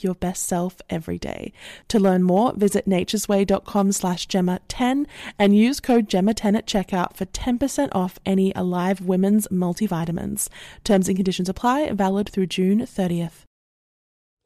like your best self every day. To learn more, visit naturesway.com slash Jemma10 and use code Jemma10 at checkout for 10% off any Alive Women's multivitamins. Terms and conditions apply, valid through June 30th.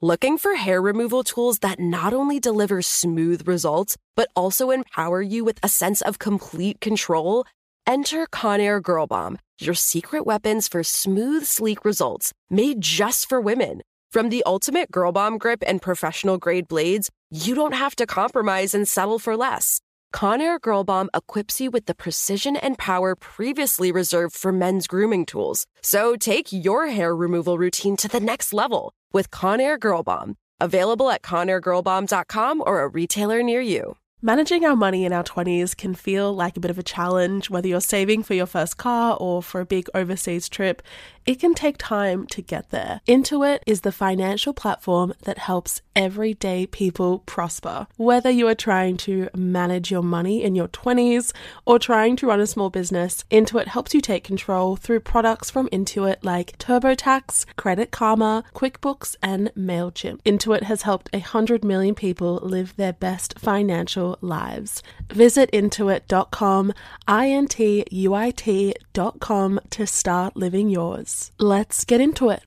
Looking for hair removal tools that not only deliver smooth results, but also empower you with a sense of complete control? Enter Conair Girl Bomb, your secret weapons for smooth, sleek results, made just for women. From the ultimate Girl Bomb grip and professional grade blades, you don't have to compromise and settle for less. Conair Girl Bomb equips you with the precision and power previously reserved for men's grooming tools. So take your hair removal routine to the next level with Conair Girl Bomb. Available at ConairGirlBomb.com or a retailer near you. Managing our money in our 20s can feel like a bit of a challenge, whether you're saving for your first car or for a big overseas trip. It can take time to get there. Intuit is the financial platform that helps everyday people prosper. Whether you are trying to manage your money in your 20s or trying to run a small business, Intuit helps you take control through products from Intuit like TurboTax, Credit Karma, QuickBooks, and MailChimp. Intuit has helped 100 million people live their best financial lives. Visit intuit.com, I N T U I T.com to start living yours. Let's get into it.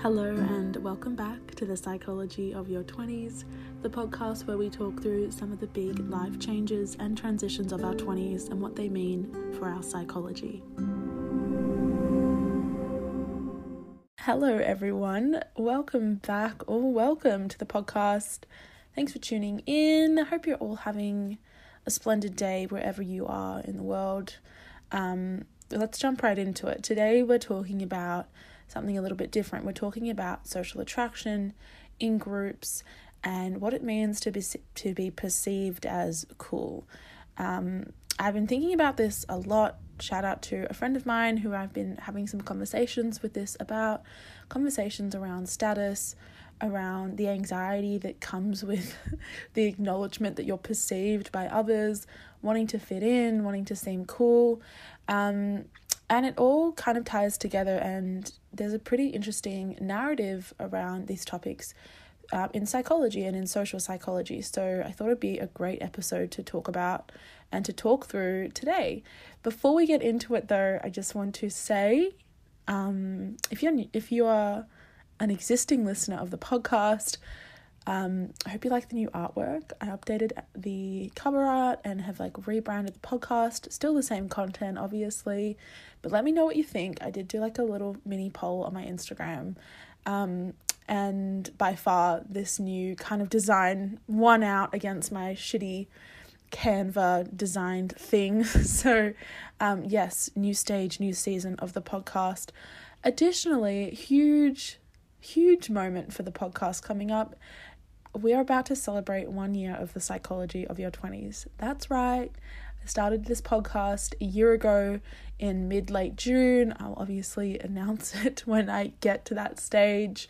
Hello, and welcome back to the Psychology of Your 20s, the podcast where we talk through some of the big life changes and transitions of our 20s and what they mean for our psychology. Hello, everyone. Welcome back, or welcome to the podcast. Thanks for tuning in. I hope you're all having a splendid day wherever you are in the world. Um, let's jump right into it. Today, we're talking about something a little bit different. We're talking about social attraction in groups and what it means to be to be perceived as cool. Um, I've been thinking about this a lot. Shout out to a friend of mine who I've been having some conversations with this about conversations around status, around the anxiety that comes with the acknowledgement that you're perceived by others, wanting to fit in, wanting to seem cool. Um, and it all kind of ties together, and there's a pretty interesting narrative around these topics uh, in psychology and in social psychology. So I thought it'd be a great episode to talk about and to talk through today. Before we get into it, though, I just want to say, um, if you're if you are an existing listener of the podcast. Um, I hope you like the new artwork. I updated the cover art and have like rebranded the podcast. Still the same content, obviously, but let me know what you think. I did do like a little mini poll on my Instagram. Um, and by far, this new kind of design won out against my shitty Canva designed thing. so, um, yes, new stage, new season of the podcast. Additionally, huge huge moment for the podcast coming up. We are about to celebrate one year of the psychology of your 20s. That's right. I started this podcast a year ago in mid late June. I'll obviously announce it when I get to that stage.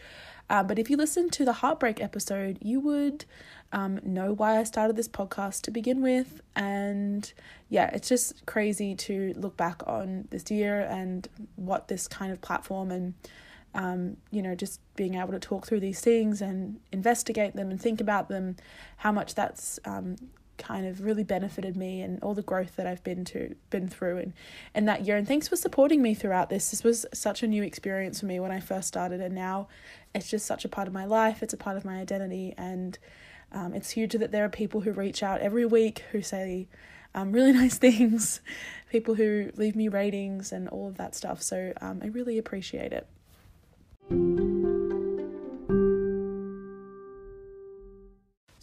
Uh, but if you listen to the heartbreak episode, you would um, know why I started this podcast to begin with. And yeah, it's just crazy to look back on this year and what this kind of platform and um, you know, just being able to talk through these things and investigate them and think about them, how much that's um, kind of really benefited me and all the growth that I've been to been through in, in that year. And thanks for supporting me throughout this. This was such a new experience for me when I first started, and now it's just such a part of my life. It's a part of my identity, and um, it's huge that there are people who reach out every week who say um, really nice things, people who leave me ratings and all of that stuff. So um, I really appreciate it.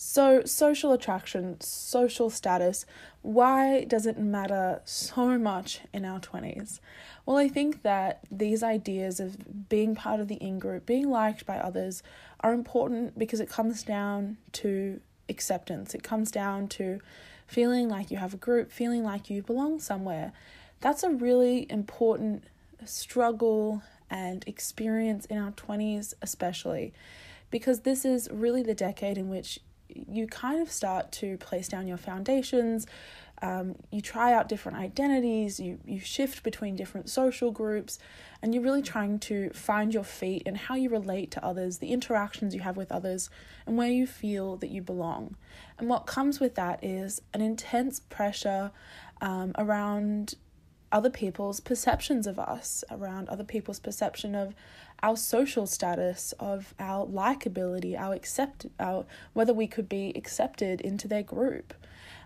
So, social attraction, social status, why does it matter so much in our 20s? Well, I think that these ideas of being part of the in group, being liked by others, are important because it comes down to acceptance. It comes down to feeling like you have a group, feeling like you belong somewhere. That's a really important struggle and experience in our 20s, especially because this is really the decade in which you kind of start to place down your foundations. Um, you try out different identities, you, you shift between different social groups, and you're really trying to find your feet and how you relate to others, the interactions you have with others, and where you feel that you belong. And what comes with that is an intense pressure um, around other people's perceptions of us, around other people's perception of our social status, of our likability, our accept, our whether we could be accepted into their group.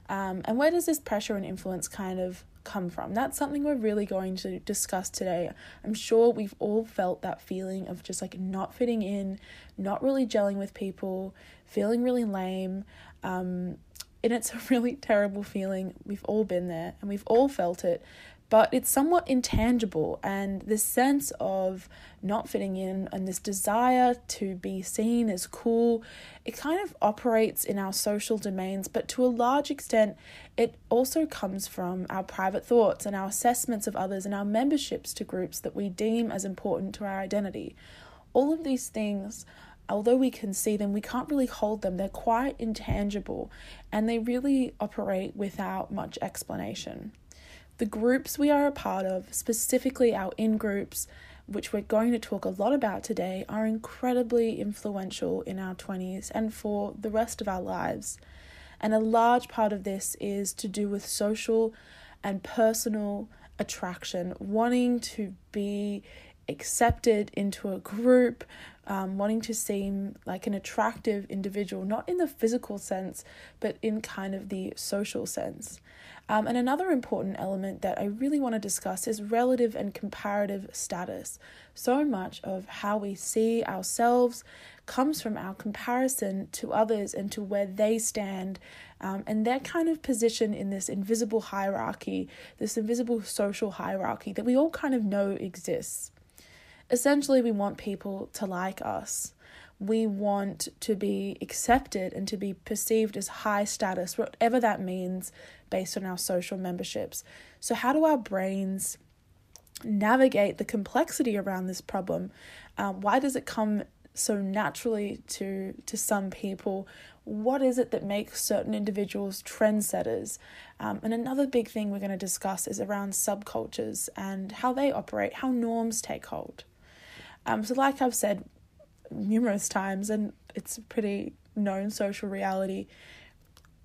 Um, and where does this pressure and influence kind of come from? That's something we're really going to discuss today. I'm sure we've all felt that feeling of just like not fitting in, not really gelling with people, feeling really lame. Um, and it's a really terrible feeling. We've all been there and we've all felt it but it's somewhat intangible and this sense of not fitting in and this desire to be seen as cool it kind of operates in our social domains but to a large extent it also comes from our private thoughts and our assessments of others and our memberships to groups that we deem as important to our identity all of these things although we can see them, we can't really hold them. They're quite intangible and they really operate without much explanation. The groups we are a part of, specifically our in groups, which we're going to talk a lot about today, are incredibly influential in our 20s and for the rest of our lives. And a large part of this is to do with social and personal attraction, wanting to be accepted into a group, um, wanting to seem like an attractive individual, not in the physical sense, but in kind of the social sense. Um, and another important element that I really want to discuss is relative and comparative status. So much of how we see ourselves comes from our comparison to others and to where they stand um, and their kind of position in this invisible hierarchy, this invisible social hierarchy that we all kind of know exists. Essentially, we want people to like us we want to be accepted and to be perceived as high status, whatever that means, based on our social memberships. So, how do our brains navigate the complexity around this problem? Um, why does it come so naturally to to some people? What is it that makes certain individuals trendsetters? Um, and another big thing we're going to discuss is around subcultures and how they operate, how norms take hold. Um, so, like I've said, numerous times, and it's a pretty known social reality.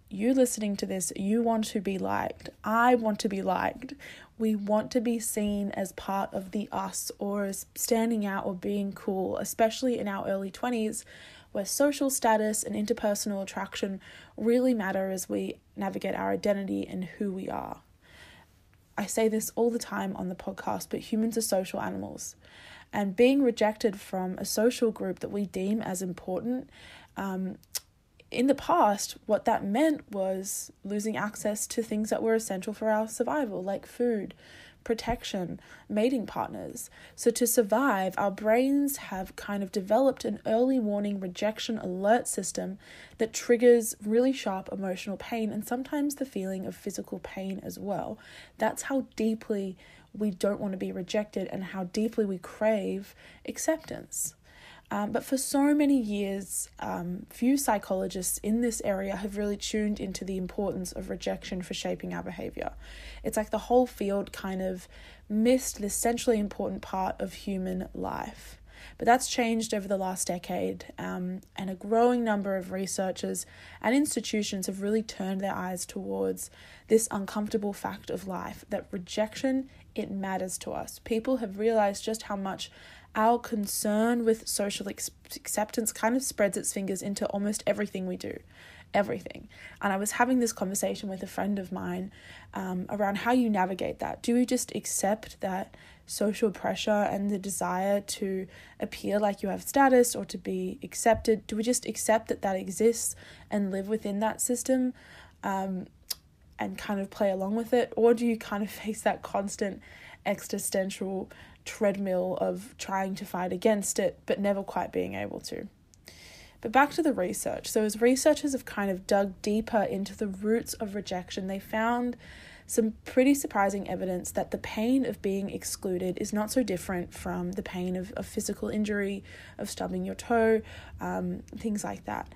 You listening to this, you want to be liked. I want to be liked. We want to be seen as part of the us or as standing out or being cool, especially in our early 20s, where social status and interpersonal attraction really matter as we navigate our identity and who we are. I say this all the time on the podcast, but humans are social animals and being rejected from a social group that we deem as important. Um, in the past, what that meant was losing access to things that were essential for our survival, like food, protection, mating partners. So, to survive, our brains have kind of developed an early warning rejection alert system that triggers really sharp emotional pain and sometimes the feeling of physical pain as well. That's how deeply we don't want to be rejected and how deeply we crave acceptance. Um, but for so many years, um, few psychologists in this area have really tuned into the importance of rejection for shaping our behavior. It's like the whole field kind of missed this centrally important part of human life. But that's changed over the last decade, um, and a growing number of researchers and institutions have really turned their eyes towards this uncomfortable fact of life that rejection it matters to us. People have realized just how much our concern with social ex- acceptance kind of spreads its fingers into almost everything we do. Everything. And I was having this conversation with a friend of mine um, around how you navigate that. Do you just accept that social pressure and the desire to appear like you have status or to be accepted? Do we just accept that that exists and live within that system um, and kind of play along with it? Or do you kind of face that constant existential treadmill of trying to fight against it but never quite being able to? But back to the research. So, as researchers have kind of dug deeper into the roots of rejection, they found some pretty surprising evidence that the pain of being excluded is not so different from the pain of, of physical injury, of stubbing your toe, um, things like that.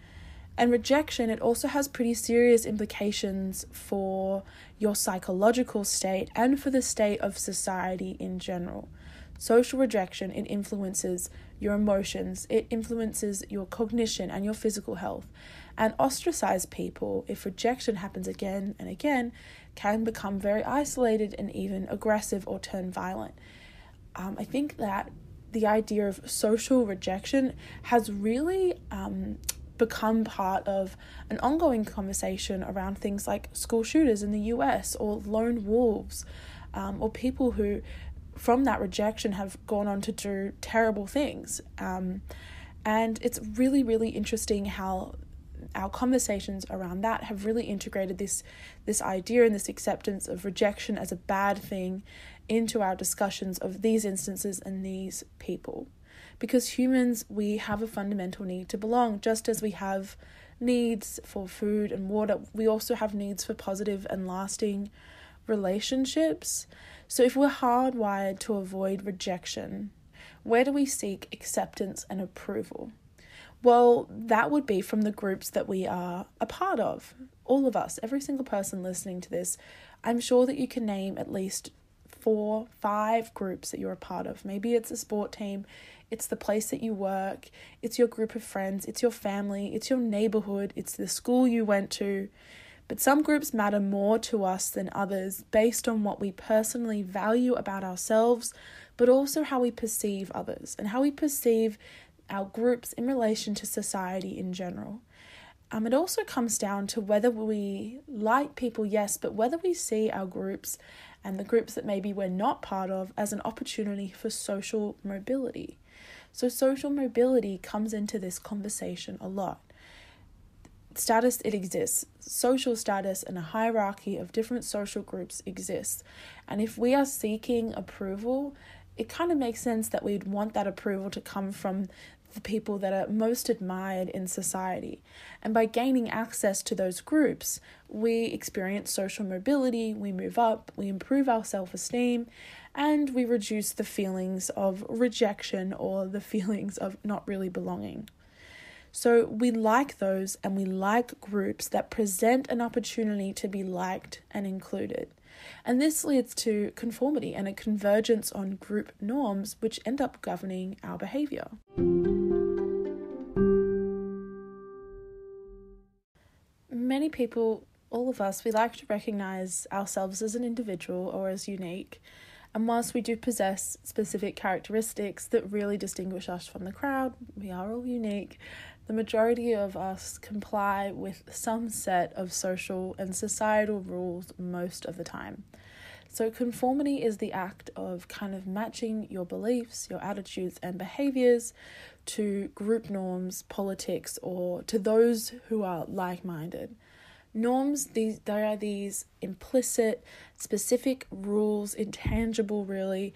And rejection, it also has pretty serious implications for your psychological state and for the state of society in general. Social rejection, it influences your emotions, it influences your cognition and your physical health. And ostracized people, if rejection happens again and again, can become very isolated and even aggressive or turn violent. Um, I think that the idea of social rejection has really um, become part of an ongoing conversation around things like school shooters in the US or lone wolves um, or people who, from that rejection, have gone on to do terrible things. Um, and it's really, really interesting how our conversations around that have really integrated this this idea and this acceptance of rejection as a bad thing into our discussions of these instances and these people because humans we have a fundamental need to belong just as we have needs for food and water we also have needs for positive and lasting relationships so if we're hardwired to avoid rejection where do we seek acceptance and approval well, that would be from the groups that we are a part of. All of us, every single person listening to this, I'm sure that you can name at least four, five groups that you're a part of. Maybe it's a sport team, it's the place that you work, it's your group of friends, it's your family, it's your neighborhood, it's the school you went to. But some groups matter more to us than others based on what we personally value about ourselves, but also how we perceive others and how we perceive our groups in relation to society in general. Um, it also comes down to whether we like people, yes, but whether we see our groups and the groups that maybe we're not part of as an opportunity for social mobility. So, social mobility comes into this conversation a lot. Status, it exists. Social status and a hierarchy of different social groups exists. And if we are seeking approval, it kind of makes sense that we'd want that approval to come from the people that are most admired in society. And by gaining access to those groups, we experience social mobility, we move up, we improve our self esteem, and we reduce the feelings of rejection or the feelings of not really belonging. So we like those and we like groups that present an opportunity to be liked and included. And this leads to conformity and a convergence on group norms, which end up governing our behavior. Many people, all of us, we like to recognize ourselves as an individual or as unique. And whilst we do possess specific characteristics that really distinguish us from the crowd, we are all unique, the majority of us comply with some set of social and societal rules most of the time. So, conformity is the act of kind of matching your beliefs, your attitudes, and behaviors to group norms, politics, or to those who are like minded. Norms, these they are these implicit, specific rules, intangible really,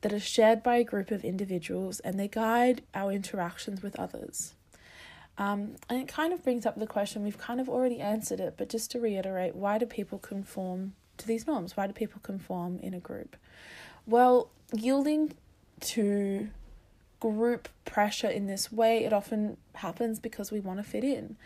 that are shared by a group of individuals and they guide our interactions with others. Um, and it kind of brings up the question, we've kind of already answered it, but just to reiterate, why do people conform to these norms? Why do people conform in a group? Well, yielding to group pressure in this way, it often happens because we want to fit in.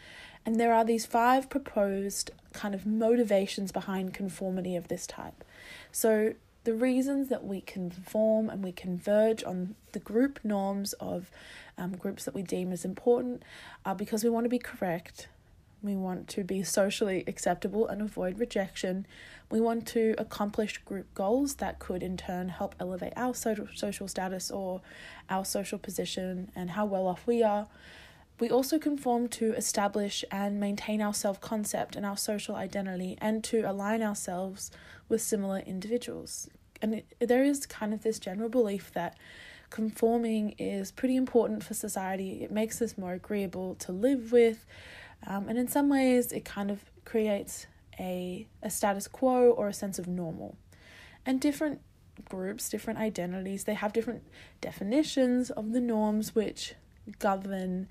And there are these five proposed kind of motivations behind conformity of this type. So, the reasons that we conform and we converge on the group norms of um, groups that we deem as important are because we want to be correct, we want to be socially acceptable and avoid rejection, we want to accomplish group goals that could in turn help elevate our social, social status or our social position and how well off we are. We also conform to establish and maintain our self concept and our social identity and to align ourselves with similar individuals And it, there is kind of this general belief that conforming is pretty important for society. It makes us more agreeable to live with. Um, and in some ways, it kind of creates a, a status quo or a sense of normal. And different groups, different identities, they have different definitions of the norms which govern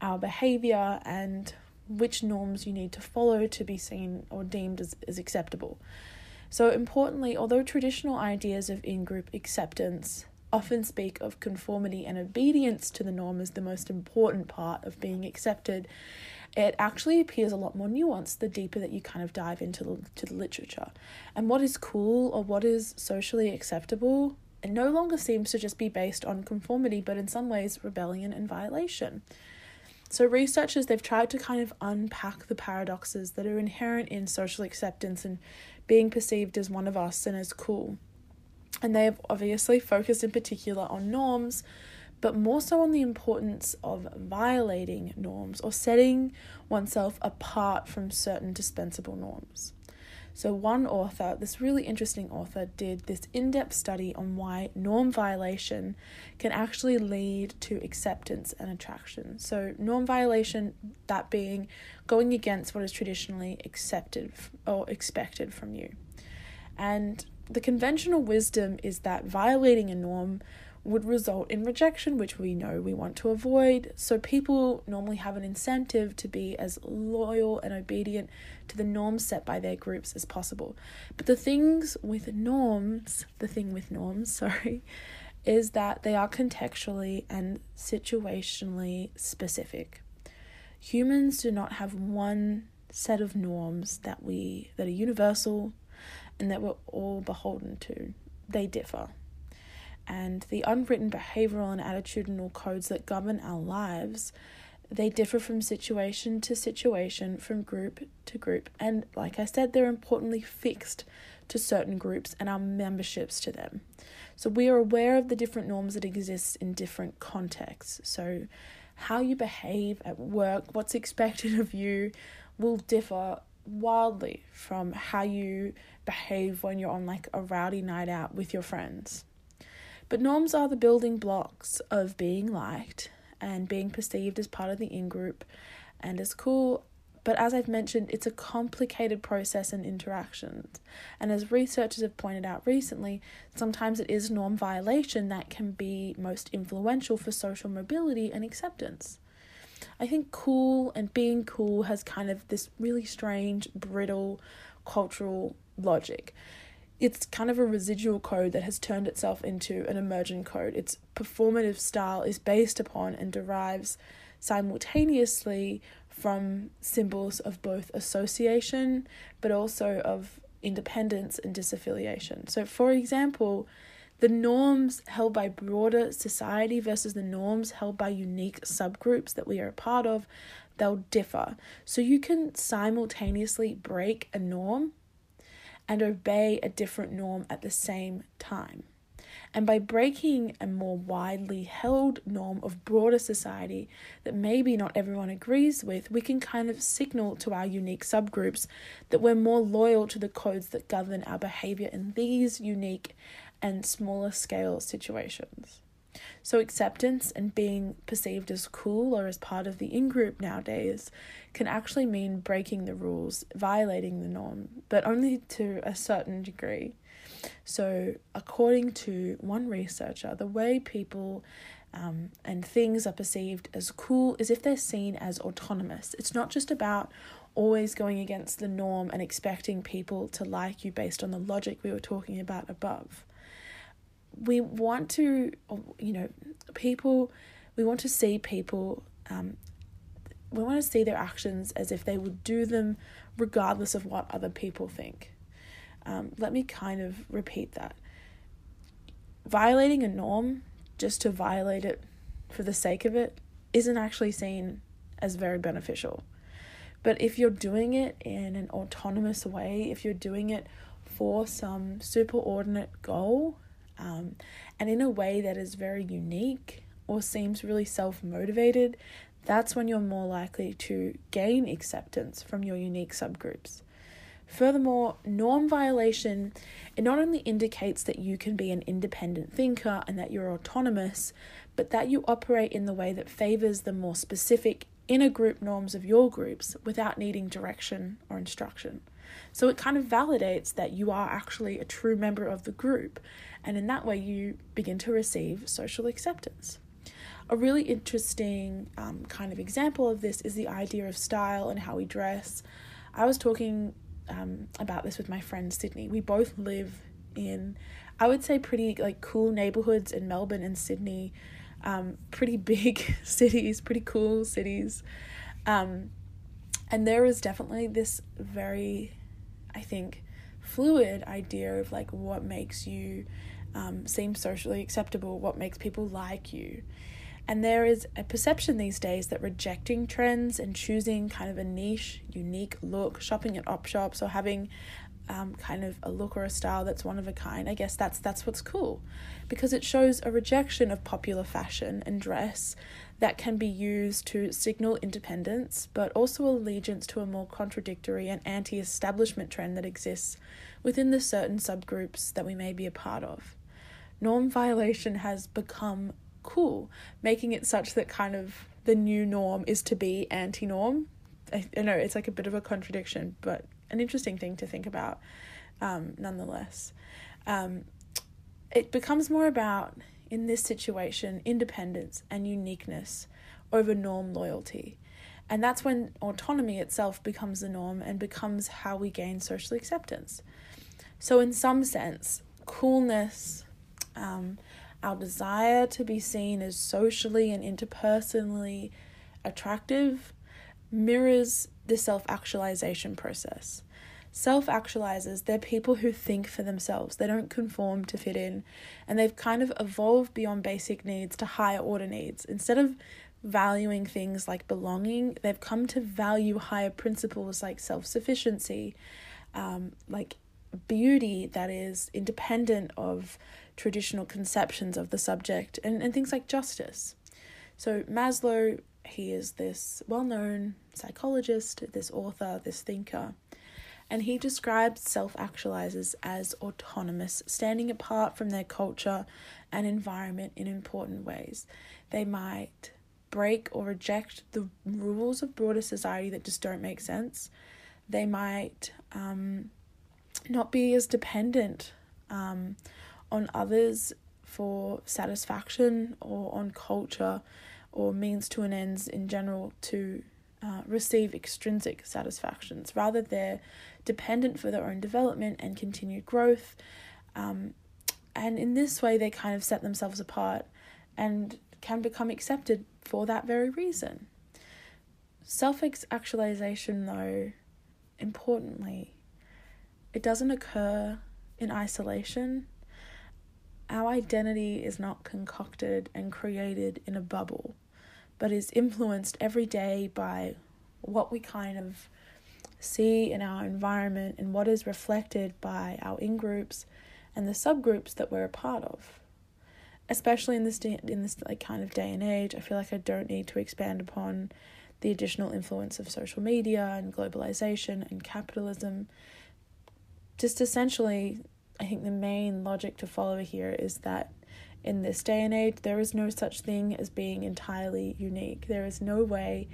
our behavior and which norms you need to follow to be seen or deemed as, as acceptable. So, importantly, although traditional ideas of in group acceptance often speak of conformity and obedience to the norm as the most important part of being accepted, it actually appears a lot more nuanced the deeper that you kind of dive into the, to the literature. And what is cool or what is socially acceptable it no longer seems to just be based on conformity, but in some ways rebellion and violation. So researchers they've tried to kind of unpack the paradoxes that are inherent in social acceptance and being perceived as one of us and as cool. And they have obviously focused in particular on norms, but more so on the importance of violating norms or setting oneself apart from certain dispensable norms. So, one author, this really interesting author, did this in depth study on why norm violation can actually lead to acceptance and attraction. So, norm violation, that being going against what is traditionally accepted or expected from you. And the conventional wisdom is that violating a norm would result in rejection, which we know we want to avoid. So people normally have an incentive to be as loyal and obedient to the norms set by their groups as possible. But the things with norms, the thing with norms, sorry, is that they are contextually and situationally specific. Humans do not have one set of norms that we that are universal and that we're all beholden to. They differ and the unwritten behavioral and attitudinal codes that govern our lives they differ from situation to situation from group to group. And like i said they're importantly fixed to certain groups and our memberships to them. So we are aware of the different norms that exist in different contexts. So how you behave at work what's expected of you will differ wildly from how you behave when you're on like a rowdy night out with your friends but norms are the building blocks of being liked and being perceived as part of the in group and as cool. But as I've mentioned, it's a complicated process and interactions. And as researchers have pointed out recently, sometimes it is norm violation that can be most influential for social mobility and acceptance. I think cool and being cool has kind of this really strange, brittle cultural logic it's kind of a residual code that has turned itself into an emergent code. Its performative style is based upon and derives simultaneously from symbols of both association but also of independence and disaffiliation. So, for example, the norms held by broader society versus the norms held by unique subgroups that we are a part of, they'll differ. So, you can simultaneously break a norm and obey a different norm at the same time. And by breaking a more widely held norm of broader society that maybe not everyone agrees with, we can kind of signal to our unique subgroups that we're more loyal to the codes that govern our behavior in these unique and smaller scale situations. So, acceptance and being perceived as cool or as part of the in group nowadays can actually mean breaking the rules, violating the norm, but only to a certain degree. So, according to one researcher, the way people um, and things are perceived as cool is if they're seen as autonomous. It's not just about always going against the norm and expecting people to like you based on the logic we were talking about above we want to, you know, people, we want to see people, um, we want to see their actions as if they would do them regardless of what other people think. Um, let me kind of repeat that. Violating a norm just to violate it for the sake of it isn't actually seen as very beneficial. But if you're doing it in an autonomous way, if you're doing it for some superordinate goal, um, and in a way that is very unique or seems really self motivated, that's when you're more likely to gain acceptance from your unique subgroups. Furthermore, norm violation it not only indicates that you can be an independent thinker and that you're autonomous, but that you operate in the way that favors the more specific inner group norms of your groups without needing direction or instruction. So it kind of validates that you are actually a true member of the group, and in that way, you begin to receive social acceptance. A really interesting um, kind of example of this is the idea of style and how we dress. I was talking um, about this with my friend Sydney. We both live in, I would say, pretty like cool neighborhoods in Melbourne and Sydney, um, pretty big cities, pretty cool cities. Um, and there is definitely this very, I think, fluid idea of like what makes you um, seem socially acceptable, what makes people like you. And there is a perception these days that rejecting trends and choosing kind of a niche, unique look, shopping at op shops or having um, kind of a look or a style that's one of a kind, I guess that's that's what's cool, because it shows a rejection of popular fashion and dress that can be used to signal independence, but also allegiance to a more contradictory and anti-establishment trend that exists within the certain subgroups that we may be a part of. Norm violation has become cool, making it such that kind of the new norm is to be anti norm. I, I, know it's like a bit of a contradiction, but an interesting thing to think about um, nonetheless. Um, it becomes more about, in this situation, independence and uniqueness over norm loyalty. And that's when autonomy itself becomes the norm and becomes how we gain social acceptance. So, in some sense, coolness, um, our desire to be seen as socially and interpersonally attractive mirrors the self actualization process. Self actualizers, they're people who think for themselves, they don't conform to fit in, and they've kind of evolved beyond basic needs to higher order needs. Instead of valuing things like belonging, they've come to value higher principles like self sufficiency, um, like beauty that is independent of traditional conceptions of the subject and, and things like justice. So, Maslow, he is this well known psychologist, this author, this thinker, and he describes self actualizers as autonomous, standing apart from their culture and environment in important ways. They might break or reject the rules of broader society that just don't make sense. They might um, not be as dependent um, on others for satisfaction or on culture or means to an ends in general to uh, receive extrinsic satisfactions. Rather, they're dependent for their own development and continued growth. Um, and in this way, they kind of set themselves apart and can become accepted for that very reason. Self actualization, though, importantly, it doesn't occur in isolation our identity is not concocted and created in a bubble, but is influenced every day by what we kind of see in our environment and what is reflected by our in groups and the subgroups that we're a part of. Especially in this day, in this like kind of day and age, I feel like I don't need to expand upon the additional influence of social media and globalization and capitalism. Just essentially, I think the main logic to follow here is that in this day and age, there is no such thing as being entirely unique. There is no way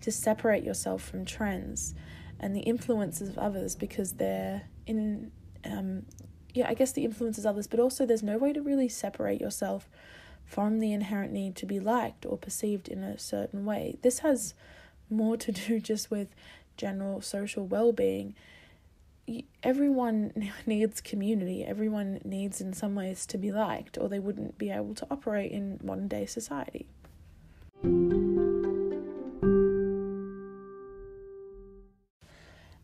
to separate yourself from trends and the influences of others because they're in, um, yeah, I guess the influences of others, but also there's no way to really separate yourself from the inherent need to be liked or perceived in a certain way. This has more to do just with general social well being everyone needs community. Everyone needs, in some ways, to be liked, or they wouldn't be able to operate in modern day society.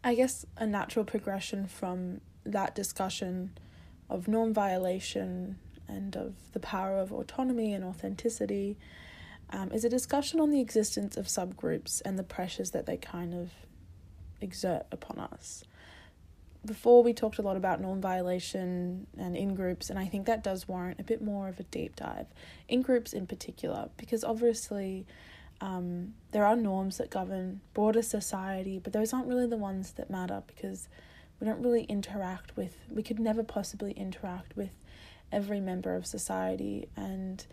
I guess a natural progression from that discussion of norm violation and of the power of autonomy and authenticity um, is a discussion on the existence of subgroups and the pressures that they kind of exert upon us before we talked a lot about norm violation and in groups, and I think that does warrant a bit more of a deep dive in groups in particular, because obviously um, there are norms that govern broader society, but those aren't really the ones that matter because we don't really interact with, we could never possibly interact with every member of society. And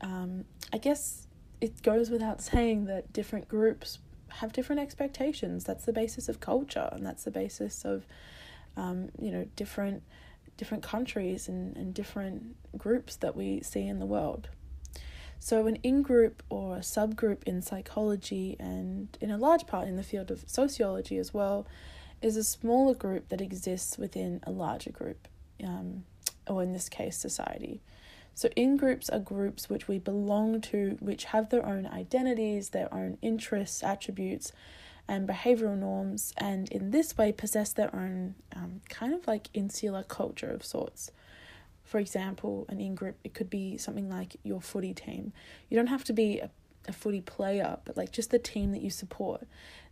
um, I guess it goes without saying that different groups have different expectations. That's the basis of culture, and that's the basis of, um, you know, different different countries and, and different groups that we see in the world. So, an in group or a subgroup in psychology and in a large part in the field of sociology as well is a smaller group that exists within a larger group, um, or in this case, society. So, in groups are groups which we belong to, which have their own identities, their own interests, attributes, and behavioral norms, and in this way possess their own um, kind of like insular culture of sorts. For example, an in group, it could be something like your footy team. You don't have to be a, a footy player, but like just the team that you support.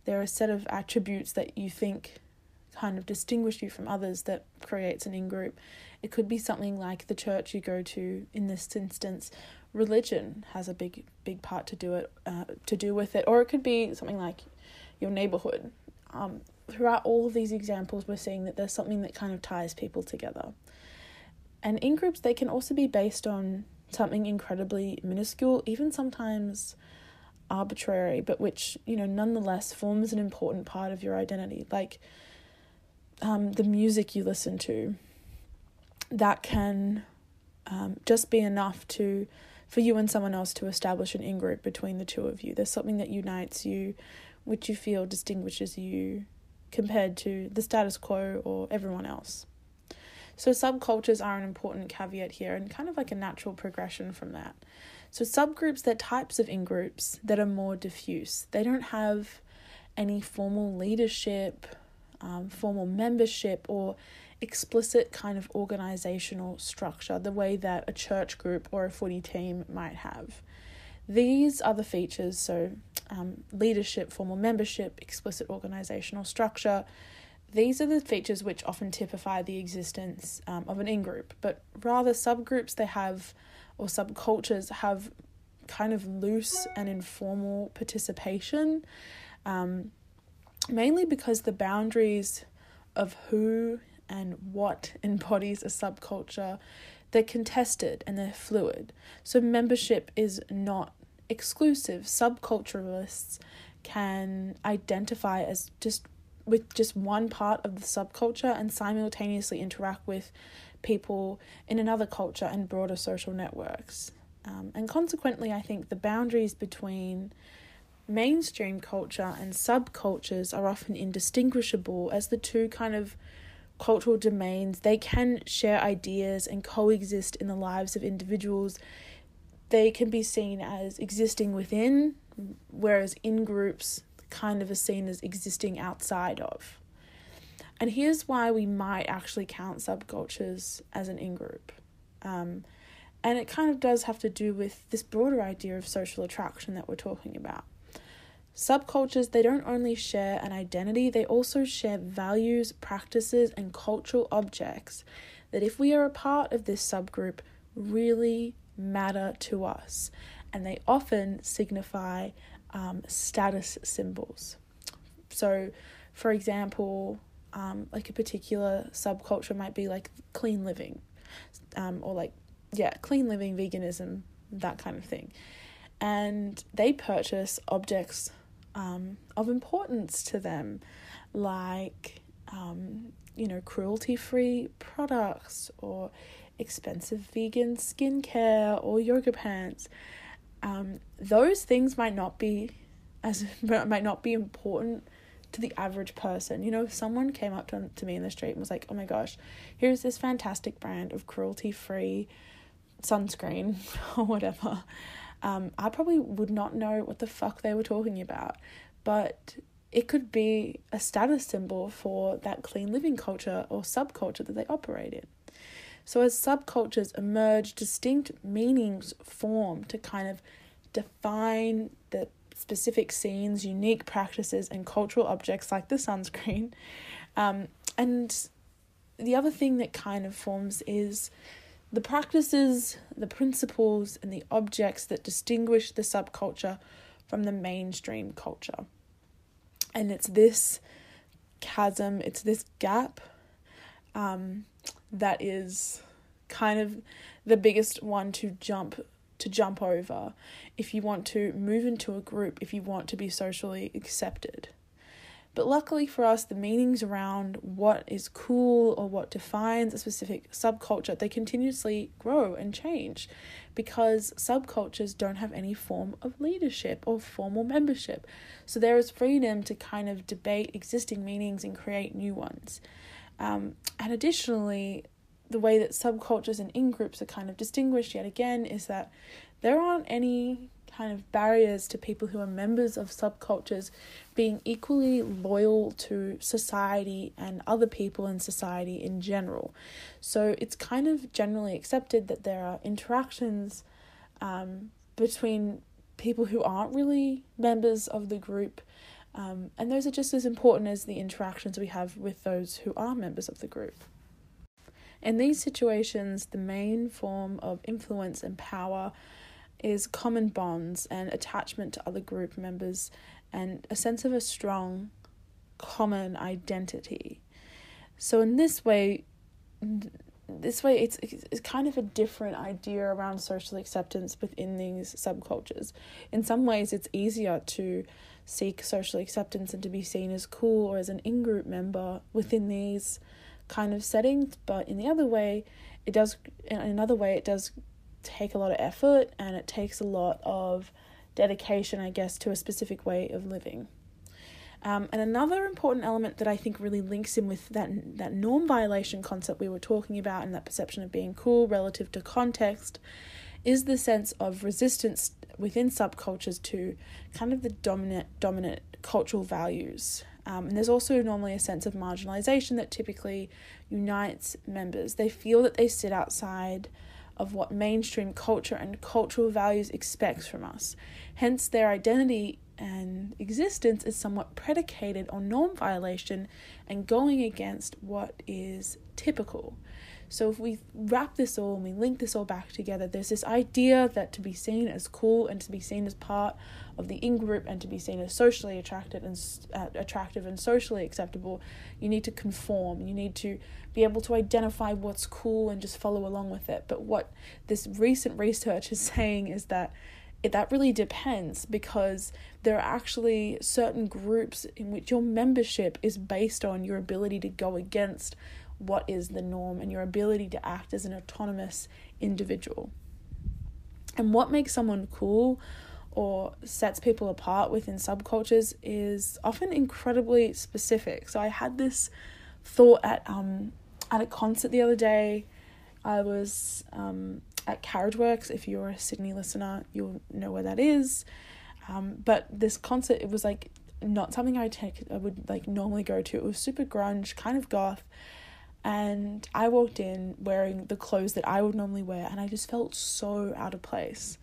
There are a set of attributes that you think kind of distinguish you from others that creates an in group. It could be something like the church you go to. In this instance, religion has a big big part to do it uh, to do with it, or it could be something like your neighborhood. Um, throughout all of these examples, we're seeing that there's something that kind of ties people together. And in groups, they can also be based on something incredibly minuscule, even sometimes arbitrary, but which, you know, nonetheless forms an important part of your identity. Like um, the music you listen to, that can um, just be enough to for you and someone else to establish an in group between the two of you. There's something that unites you which you feel distinguishes you compared to the status quo or everyone else. So, subcultures are an important caveat here and kind of like a natural progression from that. So, subgroups, they're types of in groups that are more diffuse. They don't have any formal leadership, um, formal membership, or explicit kind of organizational structure the way that a church group or a footy team might have. These are the features so, um, leadership, formal membership, explicit organizational structure. These are the features which often typify the existence um, of an in group, but rather subgroups they have or subcultures have kind of loose and informal participation, um, mainly because the boundaries of who and what embodies a subculture they're contested and they're fluid. So membership is not exclusive. Subculturalists can identify as just with just one part of the subculture and simultaneously interact with people in another culture and broader social networks. Um, and consequently, I think the boundaries between mainstream culture and subcultures are often indistinguishable as the two kind of cultural domains, they can share ideas and coexist in the lives of individuals. They can be seen as existing within, whereas in groups kind of are seen as existing outside of. And here's why we might actually count subcultures as an in group. Um, and it kind of does have to do with this broader idea of social attraction that we're talking about. Subcultures, they don't only share an identity, they also share values, practices, and cultural objects that, if we are a part of this subgroup, really matter to us. And they often signify um, status symbols. So, for example, um, like a particular subculture might be like clean living, um, or like, yeah, clean living, veganism, that kind of thing. And they purchase objects um, of importance to them, like, um, you know, cruelty free products or expensive vegan skincare or yoga pants. Um, those things might not be as might not be important to the average person. You know, if someone came up to, to me in the street and was like, "Oh my gosh, here's this fantastic brand of cruelty free sunscreen or whatever," um, I probably would not know what the fuck they were talking about. But it could be a status symbol for that clean living culture or subculture that they operate in. So, as subcultures emerge, distinct meanings form to kind of define the specific scenes, unique practices, and cultural objects like the sunscreen. Um, and the other thing that kind of forms is the practices, the principles, and the objects that distinguish the subculture from the mainstream culture. And it's this chasm, it's this gap um, that is kind of the biggest one to jump to jump over if you want to move into a group if you want to be socially accepted but luckily for us, the meanings around what is cool or what defines a specific subculture, they continuously grow and change because subcultures don't have any form of leadership or formal membership. So there is freedom to kind of debate existing meanings and create new ones. Um, and additionally, the way that subcultures and in groups are kind of distinguished yet again is that there aren't any kind of barriers to people who are members of subcultures being equally loyal to society and other people in society in general. So it's kind of generally accepted that there are interactions um, between people who aren't really members of the group. Um, and those are just as important as the interactions we have with those who are members of the group. In these situations, the main form of influence and power is common bonds and attachment to other group members and a sense of a strong common identity. So in this way this way it's it's kind of a different idea around social acceptance within these subcultures. In some ways it's easier to seek social acceptance and to be seen as cool or as an in-group member within these kind of settings, but in the other way it does in another way it does take a lot of effort and it takes a lot of dedication, I guess, to a specific way of living. Um, and another important element that I think really links in with that that norm violation concept we were talking about and that perception of being cool relative to context is the sense of resistance within subcultures to kind of the dominant dominant cultural values. Um, and there's also normally a sense of marginalization that typically unites members. They feel that they sit outside of what mainstream culture and cultural values expects from us. Hence, their identity and existence is somewhat predicated on norm violation and going against what is typical. So, if we wrap this all and we link this all back together, there's this idea that to be seen as cool and to be seen as part of the in group and to be seen as socially attracted and uh, attractive and socially acceptable, you need to conform. You need to be able to identify what's cool and just follow along with it. But what this recent research is saying is that it, that really depends because there are actually certain groups in which your membership is based on your ability to go against what is the norm and your ability to act as an autonomous individual. And what makes someone cool or sets people apart within subcultures is often incredibly specific. So I had this thought at um at a concert the other day. I was um, at Carriageworks. If you're a Sydney listener, you'll know where that is. Um, but this concert, it was like not something I take I would like normally go to. It was super grunge, kind of goth. And I walked in wearing the clothes that I would normally wear, and I just felt so out of place.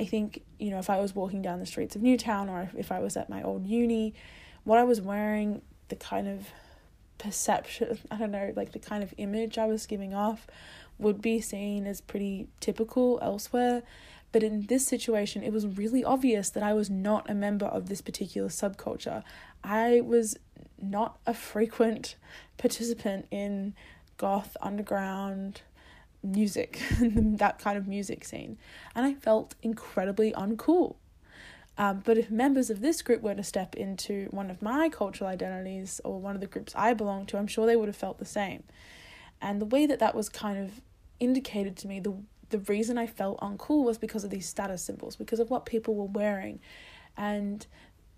I think, you know, if I was walking down the streets of Newtown or if I was at my old uni, what I was wearing, the kind of perception, I don't know, like the kind of image I was giving off would be seen as pretty typical elsewhere. But in this situation, it was really obvious that I was not a member of this particular subculture. I was not a frequent participant in goth underground music, that kind of music scene. And I felt incredibly uncool. Um, but if members of this group were to step into one of my cultural identities or one of the groups I belong to, I'm sure they would have felt the same. And the way that that was kind of indicated to me, the the reason I felt uncool was because of these status symbols, because of what people were wearing. And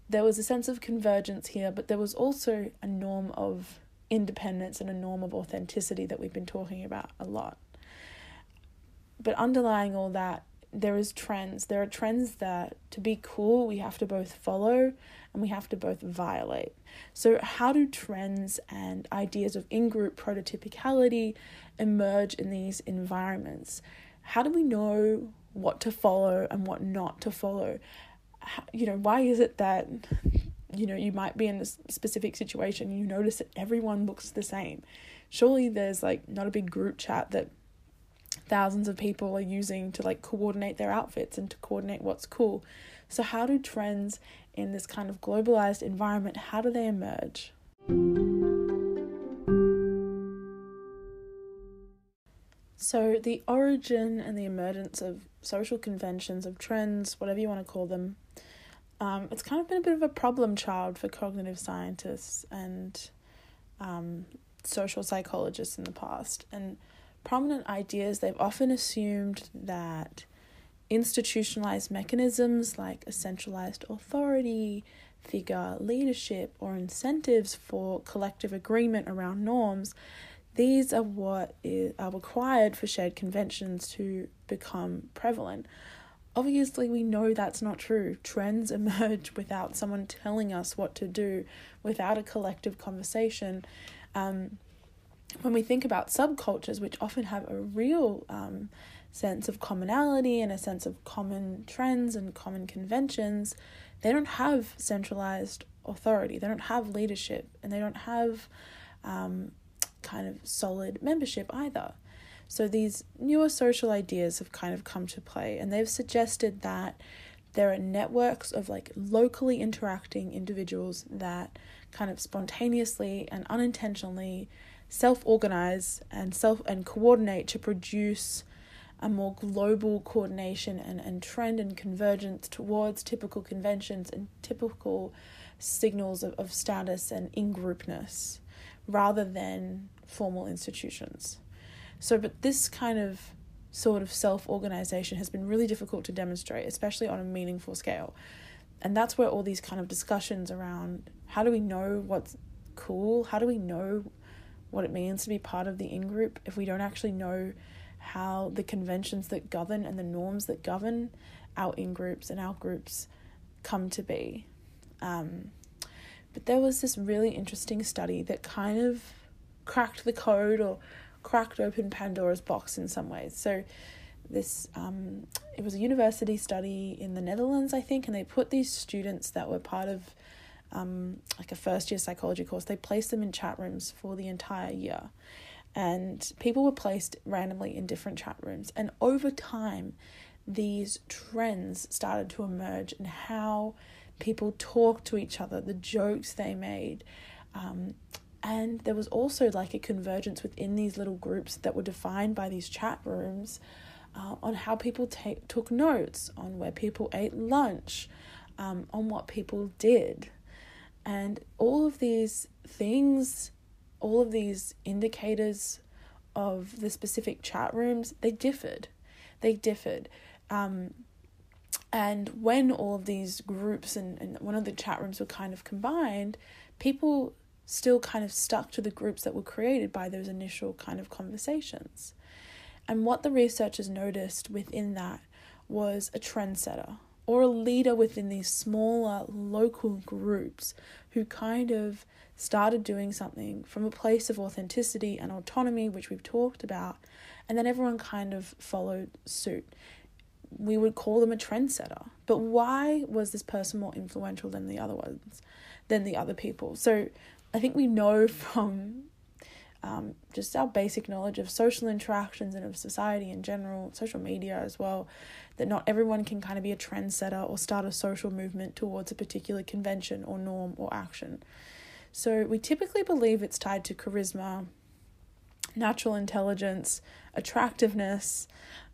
there was a sense of convergence here, but there was also a norm of independence and a norm of authenticity that we've been talking about a lot. But underlying all that there is trends. There are trends that to be cool, we have to both follow and we have to both violate. So, how do trends and ideas of in group prototypicality emerge in these environments? How do we know what to follow and what not to follow? How, you know, why is it that you know you might be in a specific situation and you notice that everyone looks the same? Surely there's like not a big group chat that thousands of people are using to like coordinate their outfits and to coordinate what's cool. So how do trends in this kind of globalized environment how do they emerge? So, the origin and the emergence of social conventions, of trends, whatever you want to call them, um, it's kind of been a bit of a problem child for cognitive scientists and um, social psychologists in the past. And prominent ideas, they've often assumed that institutionalized mechanisms like a centralized authority, figure, leadership, or incentives for collective agreement around norms these are what is, are required for shared conventions to become prevalent. Obviously, we know that's not true. Trends emerge without someone telling us what to do, without a collective conversation. Um, when we think about subcultures, which often have a real um, sense of commonality and a sense of common trends and common conventions, they don't have centralized authority, they don't have leadership, and they don't have um, kind of solid membership either. So these newer social ideas have kind of come to play, and they've suggested that there are networks of like locally interacting individuals that kind of spontaneously and unintentionally self-organize and self and coordinate to produce a more global coordination and, and trend and convergence towards typical conventions and typical signals of, of status and in-groupness rather than formal institutions. So, but this kind of sort of self organization has been really difficult to demonstrate, especially on a meaningful scale. And that's where all these kind of discussions around how do we know what's cool? How do we know what it means to be part of the in group if we don't actually know how the conventions that govern and the norms that govern our in groups and our groups come to be? Um, but there was this really interesting study that kind of cracked the code or cracked open Pandora's box in some ways. So this um, it was a university study in the Netherlands, I think, and they put these students that were part of um, like a first year psychology course. They placed them in chat rooms for the entire year, and people were placed randomly in different chat rooms. And over time, these trends started to emerge and how people talked to each other, the jokes they made. Um, and there was also like a convergence within these little groups that were defined by these chat rooms uh, on how people take took notes, on where people ate lunch, um, on what people did. And all of these things, all of these indicators of the specific chat rooms, they differed. They differed. Um, and when all of these groups and, and one of the chat rooms were kind of combined, people still kind of stuck to the groups that were created by those initial kind of conversations. And what the researchers noticed within that was a trendsetter or a leader within these smaller local groups who kind of started doing something from a place of authenticity and autonomy, which we've talked about, and then everyone kind of followed suit we would call them a trendsetter. But why was this person more influential than the other ones, than the other people? So I think we know from um, just our basic knowledge of social interactions and of society in general, social media as well, that not everyone can kind of be a trendsetter or start a social movement towards a particular convention or norm or action. So we typically believe it's tied to charisma, natural intelligence, attractiveness,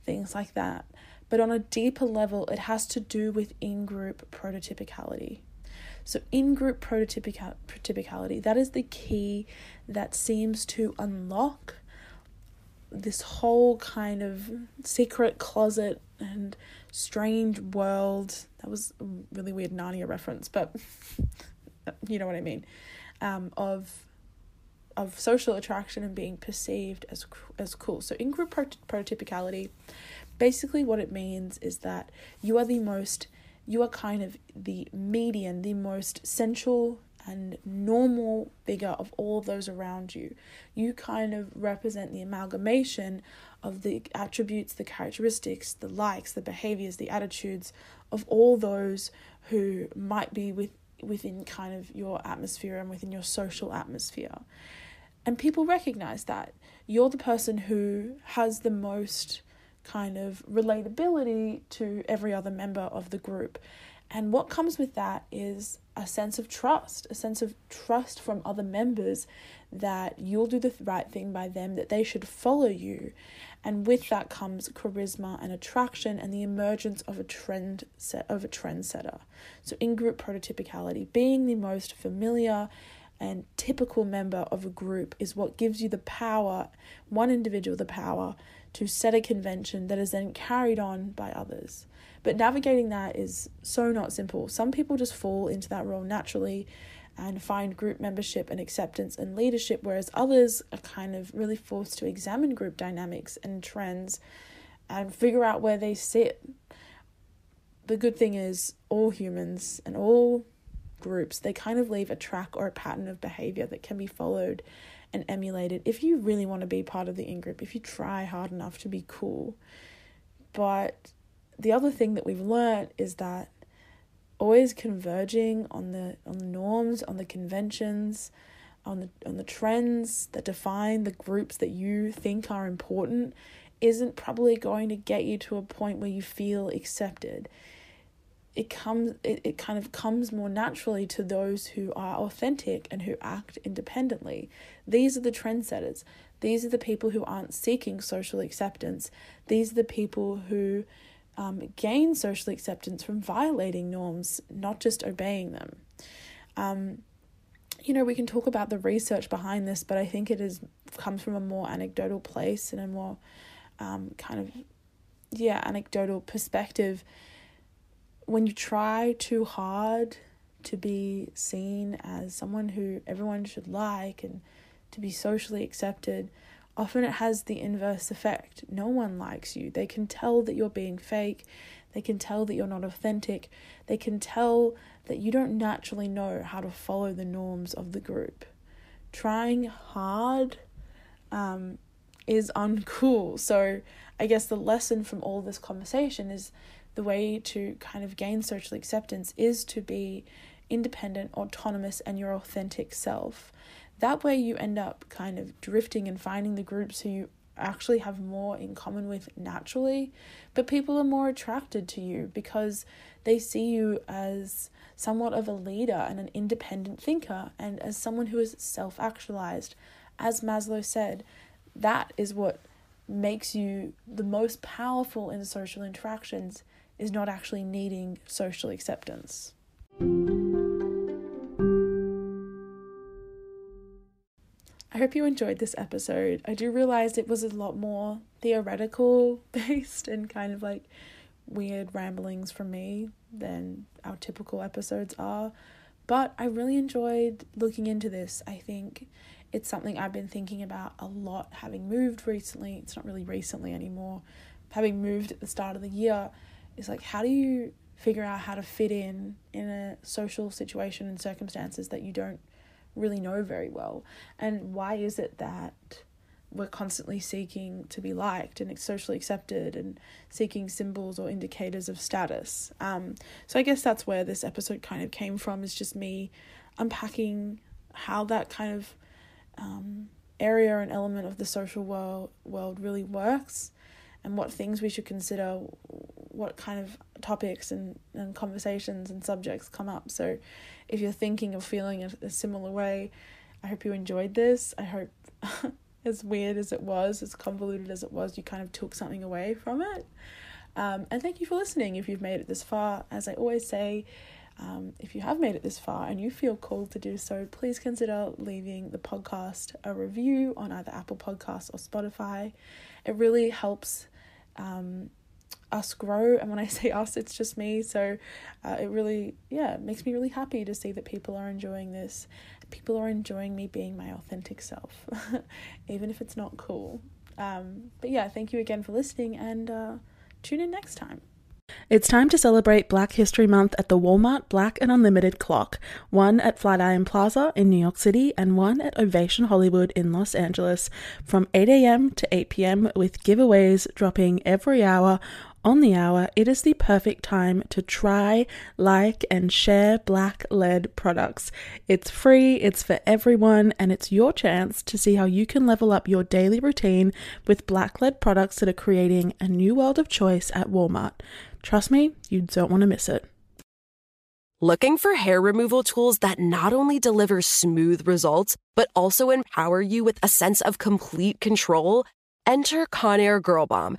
things like that but on a deeper level, it has to do with in group prototypicality. So, in group prototypicality, that is the key that seems to unlock this whole kind of secret closet and strange world. That was a really weird Narnia reference, but you know what I mean. Um, of of social attraction and being perceived as as cool. So in group prototypicality Basically, what it means is that you are the most, you are kind of the median, the most central and normal figure of all of those around you. You kind of represent the amalgamation of the attributes, the characteristics, the likes, the behaviors, the attitudes of all those who might be with, within kind of your atmosphere and within your social atmosphere. And people recognize that. You're the person who has the most kind of relatability to every other member of the group. And what comes with that is a sense of trust, a sense of trust from other members that you'll do the right thing by them, that they should follow you. And with that comes charisma and attraction and the emergence of a trend set of a trendsetter. So in group prototypicality, being the most familiar and typical member of a group is what gives you the power, one individual the power to set a convention that is then carried on by others. But navigating that is so not simple. Some people just fall into that role naturally and find group membership and acceptance and leadership, whereas others are kind of really forced to examine group dynamics and trends and figure out where they sit. The good thing is, all humans and all groups, they kind of leave a track or a pattern of behavior that can be followed and emulate it if you really want to be part of the in group, if you try hard enough to be cool. But the other thing that we've learned is that always converging on the on the norms, on the conventions, on the on the trends that define the groups that you think are important isn't probably going to get you to a point where you feel accepted it comes it, it kind of comes more naturally to those who are authentic and who act independently. These are the trendsetters. These are the people who aren't seeking social acceptance. These are the people who um, gain social acceptance from violating norms not just obeying them. Um, you know we can talk about the research behind this but i think it is comes from a more anecdotal place and a more um, kind of yeah anecdotal perspective when you try too hard to be seen as someone who everyone should like and to be socially accepted, often it has the inverse effect. No one likes you. They can tell that you're being fake. They can tell that you're not authentic. They can tell that you don't naturally know how to follow the norms of the group. Trying hard um, is uncool. So, I guess the lesson from all this conversation is the way to kind of gain social acceptance is to be independent, autonomous, and your authentic self. That way, you end up kind of drifting and finding the groups who you actually have more in common with naturally, but people are more attracted to you because they see you as somewhat of a leader and an independent thinker and as someone who is self actualized. As Maslow said, that is what makes you the most powerful in social interactions is not actually needing social acceptance. I hope you enjoyed this episode. I do realize it was a lot more theoretical based and kind of like weird ramblings from me than our typical episodes are. But I really enjoyed looking into this. I think it's something I've been thinking about a lot having moved recently. It's not really recently anymore. Having moved at the start of the year, is like how do you figure out how to fit in in a social situation and circumstances that you don't really know very well? And why is it that we're constantly seeking to be liked and socially accepted and seeking symbols or indicators of status? Um so i guess that's where this episode kind of came from is just me unpacking how that kind of um area and element of the social world world really works and what things we should consider what kind of topics and, and conversations and subjects come up. So, if you're thinking of feeling a, a similar way, I hope you enjoyed this. I hope, as weird as it was, as convoluted as it was, you kind of took something away from it. Um, and thank you for listening if you've made it this far. As I always say, um, if you have made it this far and you feel called to do so, please consider leaving the podcast a review on either Apple Podcasts or Spotify. It really helps um, us grow. And when i say us it's just me. So uh, it really yeah makes me really happy to see that people are enjoying this. People are enjoying me being my authentic self even if it's not cool. Um, but yeah thank you again for listening and uh, tune in next time it's time to celebrate Black History Month at the Walmart Black and Unlimited Clock, one at Flatiron Plaza in New York City and one at Ovation Hollywood in Los Angeles from 8 a.m. to 8 p.m. with giveaways dropping every hour on the hour, it is the perfect time to try, like, and share black lead products. It's free, it's for everyone, and it's your chance to see how you can level up your daily routine with black lead products that are creating a new world of choice at Walmart. Trust me, you don't want to miss it. Looking for hair removal tools that not only deliver smooth results, but also empower you with a sense of complete control? Enter Conair Girl Bomb,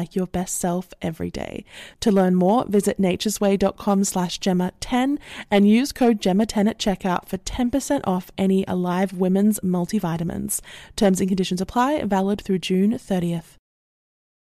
like your best self every day. To learn more, visit naturesway.com slash Jemma10 and use code Jemma10 at checkout for 10% off any Alive Women's multivitamins. Terms and conditions apply, valid through June 30th.